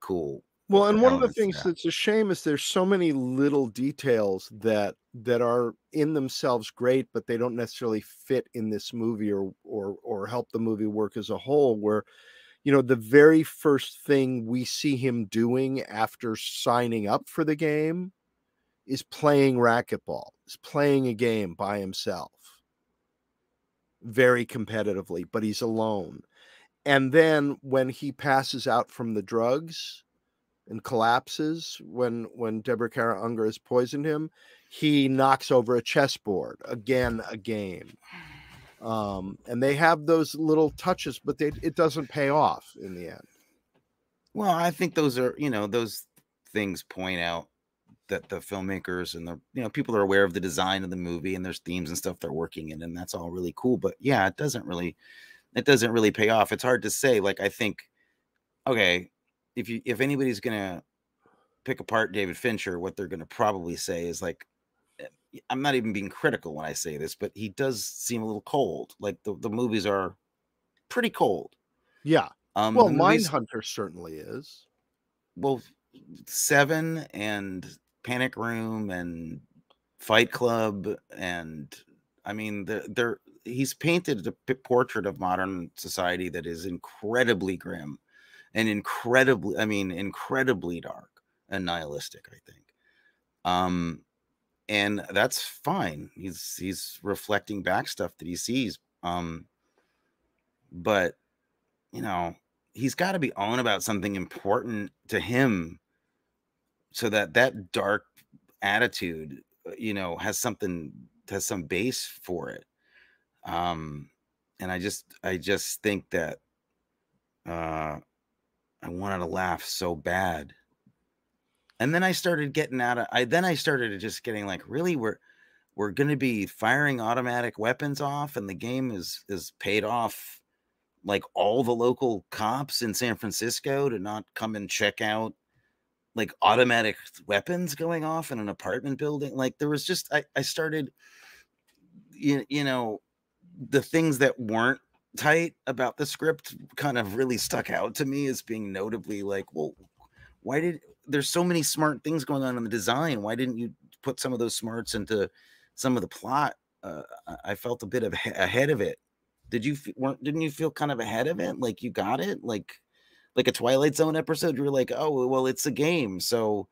cool Well, and one of the things that. that's a shame is there's so many little details that that are in themselves great, but they don't necessarily fit in this movie or or or help the movie work as a whole. Where, you know, the very first thing we see him doing after signing up for the game is playing racquetball, is playing a game by himself, very competitively, but he's alone. And then when he passes out from the drugs, and collapses when when Deborah Kara Unger has poisoned him, he knocks over a chessboard again, a game. Um, and they have those little touches, but they, it doesn't pay off in the end. Well, I think those are, you know, those things point out that the filmmakers and the, you know, people are aware of the design of the movie and there's themes and stuff they're working in, and that's all really cool. But yeah, it doesn't really, it doesn't really pay off. It's hard to say. Like, I think, okay, if you, if anybody's gonna pick apart David Fincher, what they're gonna probably say is like, I'm not even being critical when I say this, but he does seem a little cold. Like the, the movies are pretty cold. Yeah. Um, well, movies- Mindhunter certainly is. well seven and panic room and fight club and i mean they're, they're he's painted a portrait of modern society that is incredibly grim and incredibly i mean incredibly dark and nihilistic i think um and that's fine he's he's reflecting back stuff that he sees um but you know he's got to be on about something important to him so that that dark attitude uh, you know has something has some base for it um and i just i just think that uh i wanted to laugh so bad and then i started getting out of i then i started just getting like really we're we're going to be firing automatic weapons off and the game is is paid off like all the local cops in san francisco to not come and check out like automatic weapons going off in an apartment building? Like there was just i, I started you, you know the things that weren't tight about the script kind of really stuck out to me as being notably like well why did there's so many smart things going on in the design why didn't you put some of those smarts into some of the plot uh, I- felt a bit of ahe- ahead of it. Did you weren't didn't you feel kind of ahead of it? Like you got it? Like like a Twilight Zone episode, You're like, oh well, it's a game, so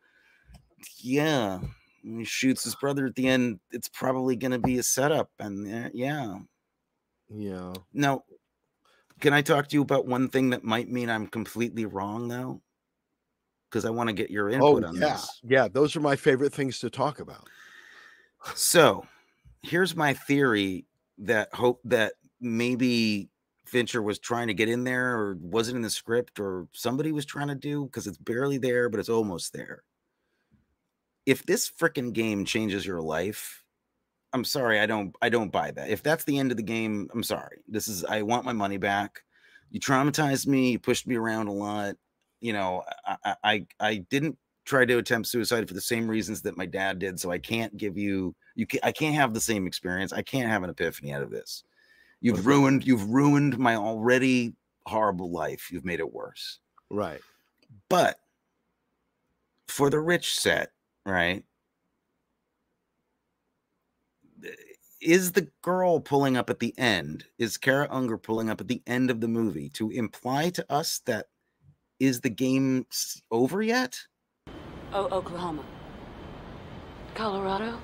yeah. He shoots his brother at the end, it's probably gonna be a setup, and uh, yeah. Yeah. Now, can I talk to you about one thing that might mean I'm completely wrong though? Because I want to get your Oh input on yeah, this. yeah. Those are my favorite things to talk about. So, here's my theory that hope that maybe Fincher was trying to get in there or wasn't in the script or somebody was trying to do because it's barely there, but it's almost there. If this freaking game changes your life, I'm sorry, I don't I don't buy that. If that's the end of the game, I'm sorry. This is I want my money back. You traumatized me, you pushed me around a lot. You know, I I I, didn't try to attempt suicide for the same reasons that my dad did, so I can't give you you can, I can't have the same experience. I can't have an epiphany out of this. You've ruined you've ruined my already horrible life. You've made it worse. Right. But for the rich set, right? Is the girl pulling up at the end? Is Kara Unger pulling up at the end of the movie to imply to us that is the game over yet? Oh, Oklahoma. Colorado?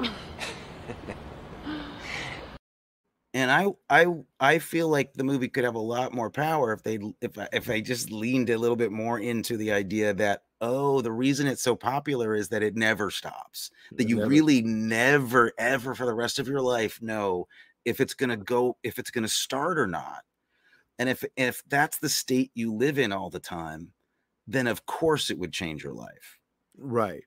and I I I feel like the movie could have a lot more power if they if I, if I just leaned a little bit more into the idea that oh the reason it's so popular is that it never stops that you never- really never ever for the rest of your life know if it's going to go if it's going to start or not and if if that's the state you live in all the time then of course it would change your life Right.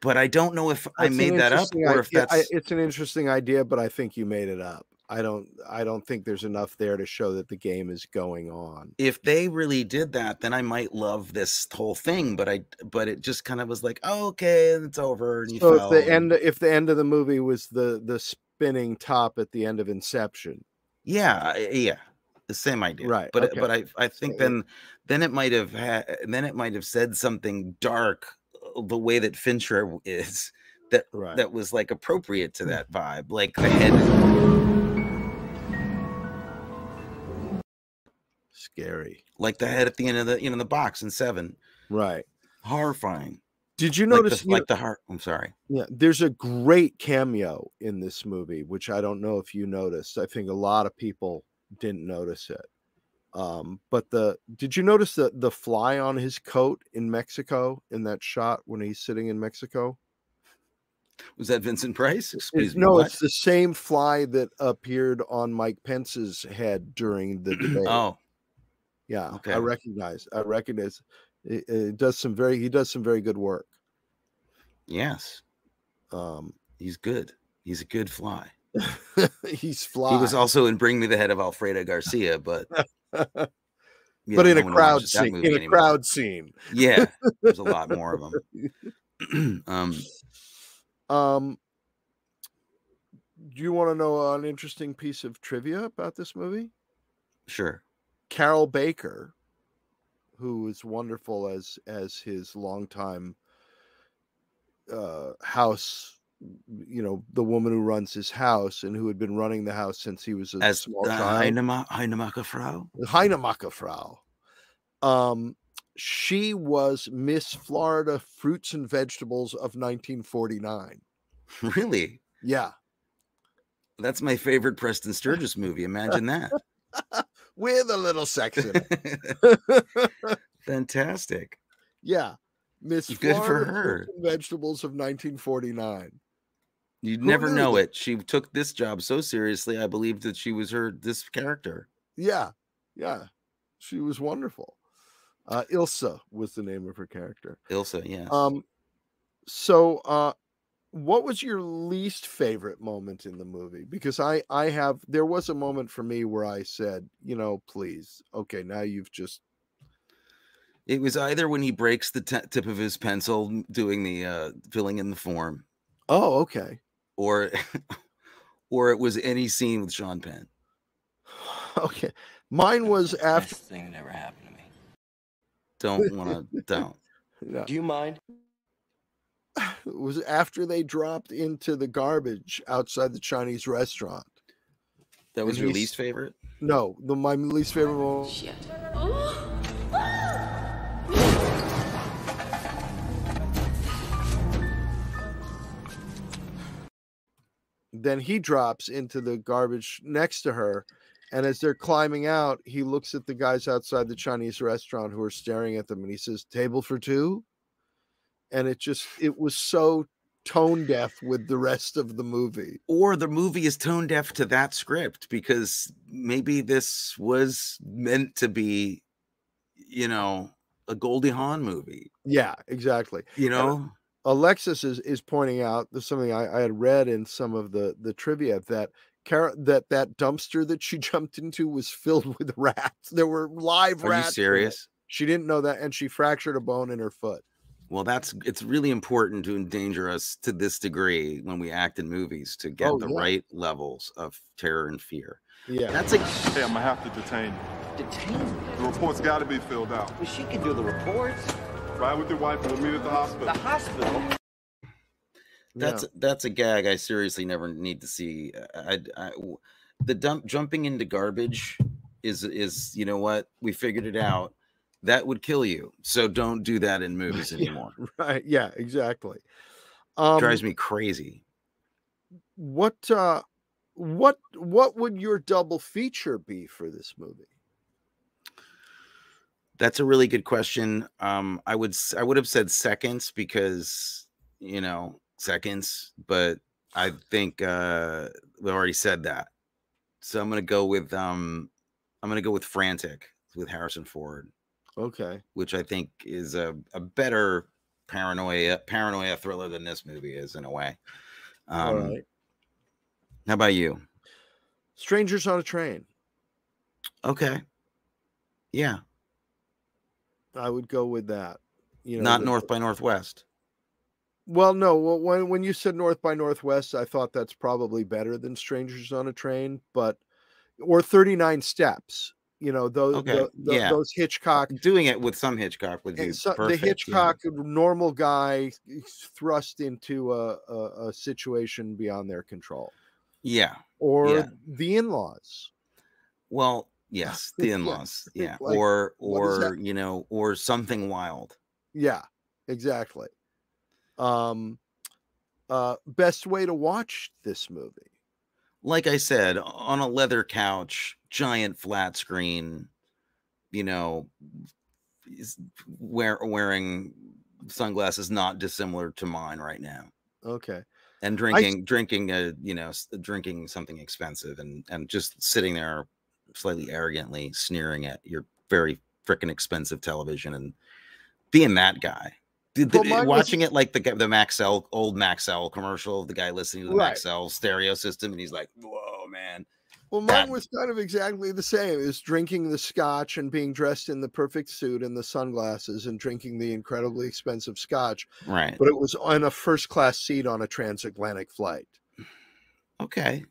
but I don't know if I That's an made that up or if idea. I- that's it's an interesting idea, but I think you made it up. I don't. I don't think there's enough there to show that the game is going on. if they really did that, then I might love this whole thing. But I, but it just kind of was like, oh, okay, it's over. And you So if fell. the end, if the end of the movie was the the spinning top at the end of Inception, yeah, yeah, the same idea, Right, But okay. but I I think then then it might have had then it might have said something dark uh, the way that Fincher is that Right. that was like appropriate to that vibe, like the head. scary. Like the head at the end of the you know the box in seven, Right. horrifying. Did you Like notice? the, you like the heart? I'm sorry. Yeah, there's a great cameo in this movie, which I don't know if you noticed. I think a lot of people didn't notice it. Um, but the did you notice the the fly on his coat in Mexico in that shot when he's sitting in Mexico? Was that Vincent Price? Excuse me. no, what? it's the same fly that appeared on Mike Pence's head during the debate. oh, yeah, okay. I recognize. I recognize. It, it does some very. He does some very good work. yes. Um, He's good. He's a good fly. he's fly. He was also in Bring Me the Head of Alfredo Garcia, but but know, in no a crowd scene. In a anymore. crowd scene. Yeah, there's a lot more of them. um, Um, do you want to know an interesting piece of trivia about this movie? sure. Carroll Baker, who is wonderful as as his longtime uh, house, you know, the woman who runs his house and who had been running the house since he was a As small child. Heinema- Heinemacher Frau. Heinemacher Frau. Um, she was Miss Florida Fruits and Vegetables of 1949. Really? Yeah, That's my favorite Preston Sturges movie. Imagine that. with a little sex in it. Fantastic. yeah, Miss Good for her. Fruits and Vegetables of 1949. You'd Who never know that? it. She took this job so seriously. I believed that she was her this character. Yeah, yeah, she was wonderful. Uh, Ilsa was the name of her character. Ilsa, yeah. Um, so uh, what was your least favorite moment in the movie? Because I I have there was a moment for me where I said, you know, please, okay, now you've just It was either when he breaks the t- tip of his pencil doing the uh filling in the form, oh okay, or or it was any scene with Sean Penn. okay. Mine was after. Best thing that ever happened to me. Don't want to don't. No. Do you mind? It was after they dropped into the garbage outside the Chinese restaurant. That was And your least favorite? No, the my least favorite one. Shit. Then he drops into the garbage next to her. And as they're climbing out, he looks at the guys outside the Chinese restaurant who are staring at them and he says, Table for two? And it just, it was so tone deaf with the rest of the movie. Or the movie is tone deaf to that script because maybe this was meant to be, you know, a Goldie Hawn movie. Yeah, exactly. You And know? Alexis is is pointing out there's something I, I had read in some of the the trivia that Car- that that dumpster that she jumped into was filled with rats. There were live Are you rats. in it. serious? She didn't know that, and she fractured a bone in her foot. Well, that's it's really important to endanger us to this degree when we act in movies to get Oh, the yeah. right levels of terror and fear. Yeah. That's a Hey, I'm gonna have to detain you. Detain? The report's gotta be filled out. Well, she can do the reports. Ride with your wife and we'll meet at the hospital. The hospital? That's that's a gag I seriously never need to see. I, I- w- the dump jumping into garbage is is you know what we figured it out. That would kill you. So don't do that in movies Yeah, anymore. right. Yeah, exactly. Um, Drives me crazy. What uh what what would your double feature be for this movie? That's a really good question. Um, I would I would have said seconds because you know seconds, but I think uh, we already said that. So I'm gonna go with um, I'm gonna go with Frantic with Harrison Ford, Okay. which I think is a, a better paranoia paranoia thriller than this movie is in a way. Um, All right. How about you? Strangers on a train. Okay. Yeah, I would go with that. You know, not the- North by Northwest. Well, no. Well, when when you said North by Northwest, I thought that's probably better than Strangers on a Train, but or Thirty Nine Steps. You know, those Okay, tho- tho- yeah. those Hitchcock. Doing it with some Hitchcock would be so- the perfect. yeah. Hitchcock normal guy thrust into a, a, a situation beyond their control, Yeah. or Yeah. the in-laws. Well, yes, the in-laws. Yeah. like, or what is that? or you know, or something wild. Yeah, exactly. Um, uh, best way to watch this movie. Like I said, on a leather couch, giant flat screen, you know, is wear, wearing sunglasses not dissimilar to mine right now. Okay. And drinking drinking a, you know, drinking something expensive and and just sitting there slightly arrogantly sneering at your very freaking expensive television and being that guy. The- the- Well, eh, mine was- watching it like the the Maxell old Maxell commercial the guy listening to the Right. Maxell stereo system, and he's like, "Whoa, man!" Well, mine was kind of exactly the same. Is drinking the scotch and being dressed in the perfect suit and the sunglasses and drinking the incredibly expensive scotch. Right. But it was on a first class seat on a transatlantic flight. Okay.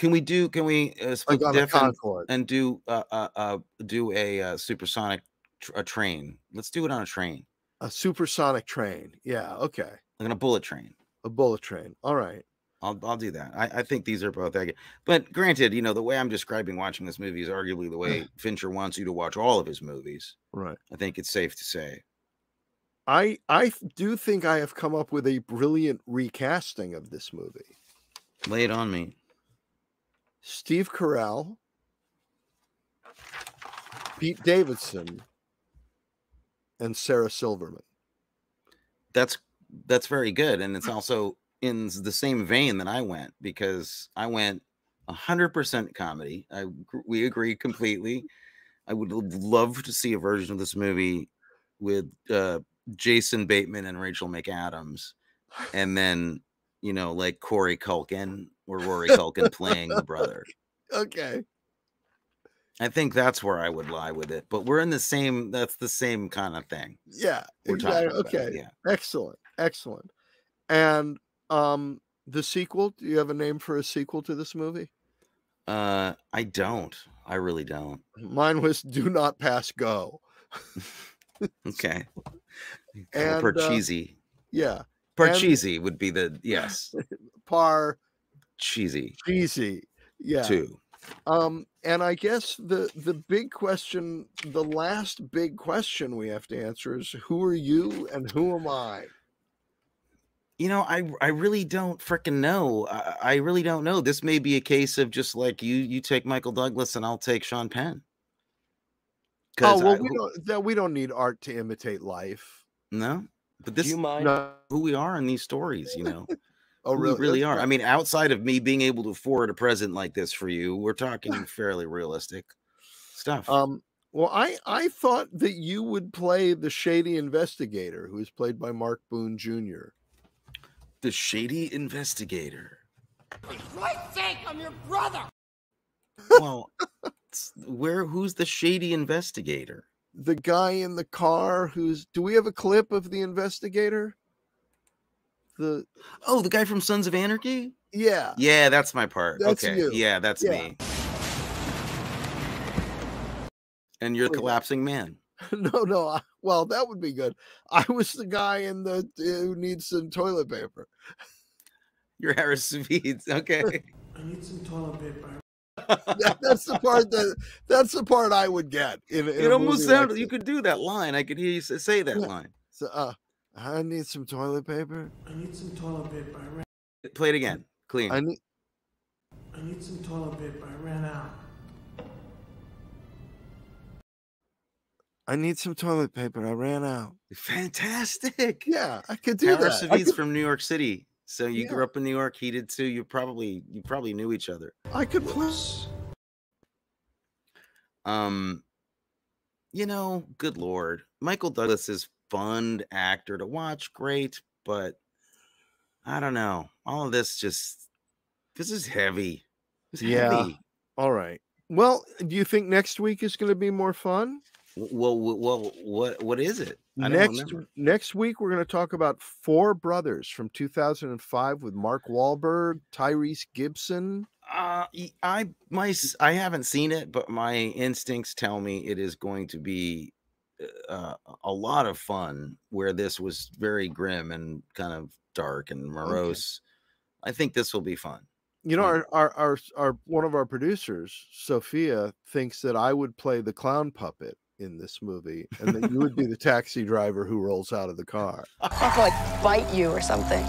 Can we do? Can we uh, split on diff and, and do uh, uh uh do a uh, supersonic tr- a train? Let's do it on a train, A supersonic train. Yeah. Okay. like a bullet train. A bullet train. All right. I'll I'll do that. I, I think these are both. But granted, you know, the way I'm describing watching this movie is arguably the way Fincher wants you to watch all of his movies. Right. I think it's safe to say. I I do think I have come up with a brilliant recasting of this movie. Lay it on me. Steve Carell, Pete Davidson, and Sarah Silverman. That's that's very good, and it's also in the same vein that I went because I went hundred percent comedy. I we agree completely. I would love to see a version of this movie with uh, Jason Bateman and Rachel McAdams, and then you know like Corey Culkin or Rory Culkin playing the brother. Okay. I think that's where I would lie with it. But we're in the same. That's the same kind of thing. Yeah. Exactly. about, Okay. yeah. Excellent. Excellent. And um the sequel, do you have a name for a sequel to this movie? Uh, I don't. I really don't. Mine was Do Not Pass Go. Okay. And, uh, cheesy. Yeah. And- cheesy would be the yes. par cheesy. cheesy. Yeah. Too. Um, and I guess the the big question, the last big question we have to answer is who are you and who am I? You know, I I really don't freaking know. I, I really don't know. This may be a case of just like you you take Michael Douglas and I'll take Sean Penn. Oh 'Cause well, I- we don't that we don't need art to imitate life. no, but this you is mind? No. who we are in these stories. You know, Oh really? we really That's are. I mean, outside of me being able to afford a present like this for you, we're talking fairly realistic stuff. Um, well, I I thought that you would play the shady investigator, who is played by Mark Boone Jr. the shady investigator. For Christ's sake, I'm your brother! Well, where? Who's the shady investigator? The guy in the car who's do we have a clip of the investigator? The Oh, the guy from Sons of Anarchy. yeah. Yeah, that's my part. That's okay. you. Yeah, that's Yeah. me. And you're the Oh, yeah. collapsing man. No, no. I, well, that would be good. I was the guy in the who needs some toilet paper. You're Harris Sweets. Okay. I need some toilet paper. That- that's the part that that's the part I would get. In, in it almost movie like sounded you could do that line. I could hear you say that Yeah. line. So, uh, I need some toilet paper. I need some toilet paper. I ran. Play it again. Clean. I need. I need some toilet paper. I ran out. I need some toilet paper. I ran out. Fantastic. Yeah, I could do Harris that. I Sweets could, from New York City. So you Yeah. grew up in New York. He did too. You probably you probably knew each other. I could play. Um, you know, good lord, Michael Douglas is fun actor to watch, great, but I don't know. All of this just this is heavy. It's Yeah. heavy. All right. Well, do you think next week is going to be more fun? W- Well, well, what what is it? Next remember. next week we're going to talk about Four Brothers from 2005 with Mark Wahlberg, Tyrese Gibson. Uh, I my I haven't seen it, but my instincts tell me it is going to be uh, a lot of fun. Where this was very grim and kind of dark and morose. I think this will be fun. You know, Mm. our, our our our one of our producers, Sofia, thinks that I would play the clown puppet in this movie, and that you would be the taxi driver who rolls out of the car. I have to like bite you or something.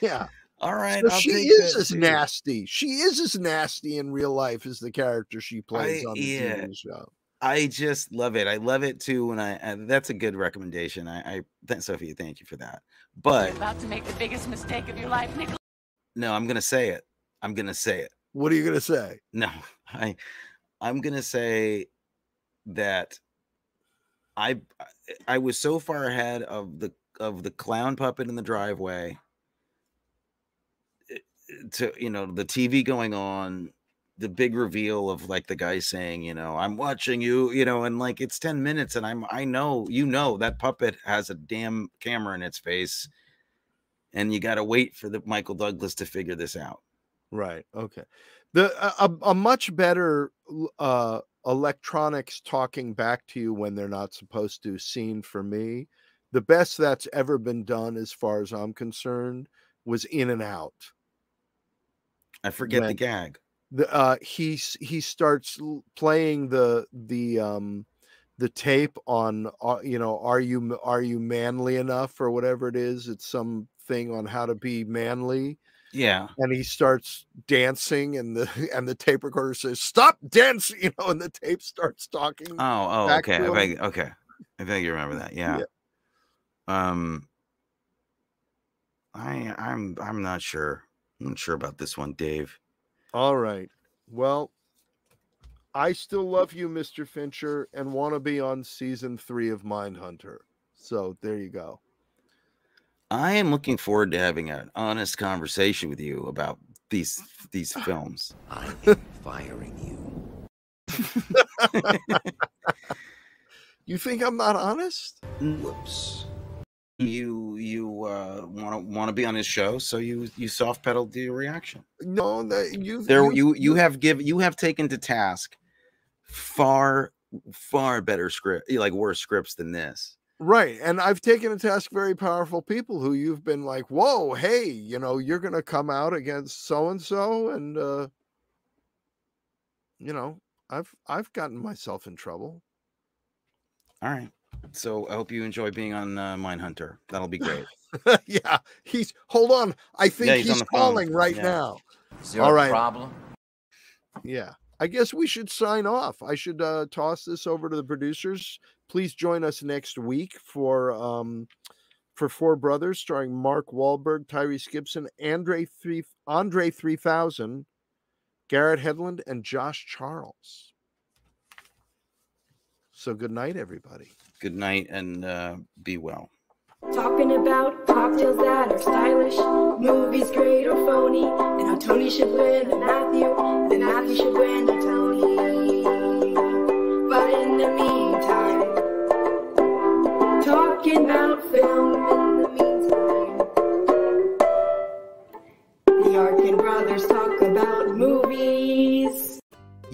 Yeah. All right, So she is that as too. nasty. She is as nasty in real life as the character she plays I- on the yeah. TV show. I just love it. I love it too. When I and that's a good recommendation. I, I thank Sophie. Thank you for that. But You're about to make the biggest mistake of your life, Nicholas. no, I'm gonna say it. I'm gonna say it. What are you gonna say? No, I I'm gonna say that I I was so far ahead of the of the clown puppet in the driveway eh, to you know the TV going on the big reveal of like the guy saying you know I'm watching you you know and like it's 10 minutes and I'm I know you know that puppet has a damn camera in its face and you got to wait for the Michael Douglas to figure this out Right. Okay. The a, a- much better uh electronics talking back to you when they're not supposed to scene for me. The best that's ever been done as far as I'm concerned was in and out. I forget the gag The uh he he starts playing the the um the tape on uh, you know are you are you manly enough or whatever it is it's some thing on how to be manly yeah and he starts dancing and the and the tape recorder says stop dancing you know and the tape starts talking Oh, oh, okay. I okay. I vaguely remember that. Yeah. Um I I'm I'm not sure. I'm not sure about this one, Dave. All right well i still love you mr fincher and want to be on season three of mindhunter so there you go I am looking forward to having an honest conversation with you about these these films. I am firing you. you think i'm not honest Whoops. You you uh want to want to be on his show, so you you soft pedaled your reaction. no that you There you you have give you have taken to task far far better script like worse scripts than this. Right. And I've taken to task very powerful people who you've been like, whoa, hey, you know, you're gonna come out against so and so, and uh you know, I've I've gotten myself in trouble. All right. So I hope you enjoy being on uh, Mindhunter. That'll be great. yeah, he's hold on. I think Yeah, he's on he's, the phone. calling right Yeah. now. Is there All a right. problem? Yeah. I guess we should sign off. I should uh, toss this over to the producers. Please join us next week for um for Four Brothers starring Mark Wahlberg, Tyrese Gibson, Andre three Andre three thousand, Garrett Hedlund, and Josh Charles. So good night, everybody. Good night and uh, be well. Talking about cocktails that are stylish, movies great or phony, and how Tony should win Matthew, and Matthew should win Tony. But in the meantime, talking about film in the meantime. The Arkin brothers talk about movies.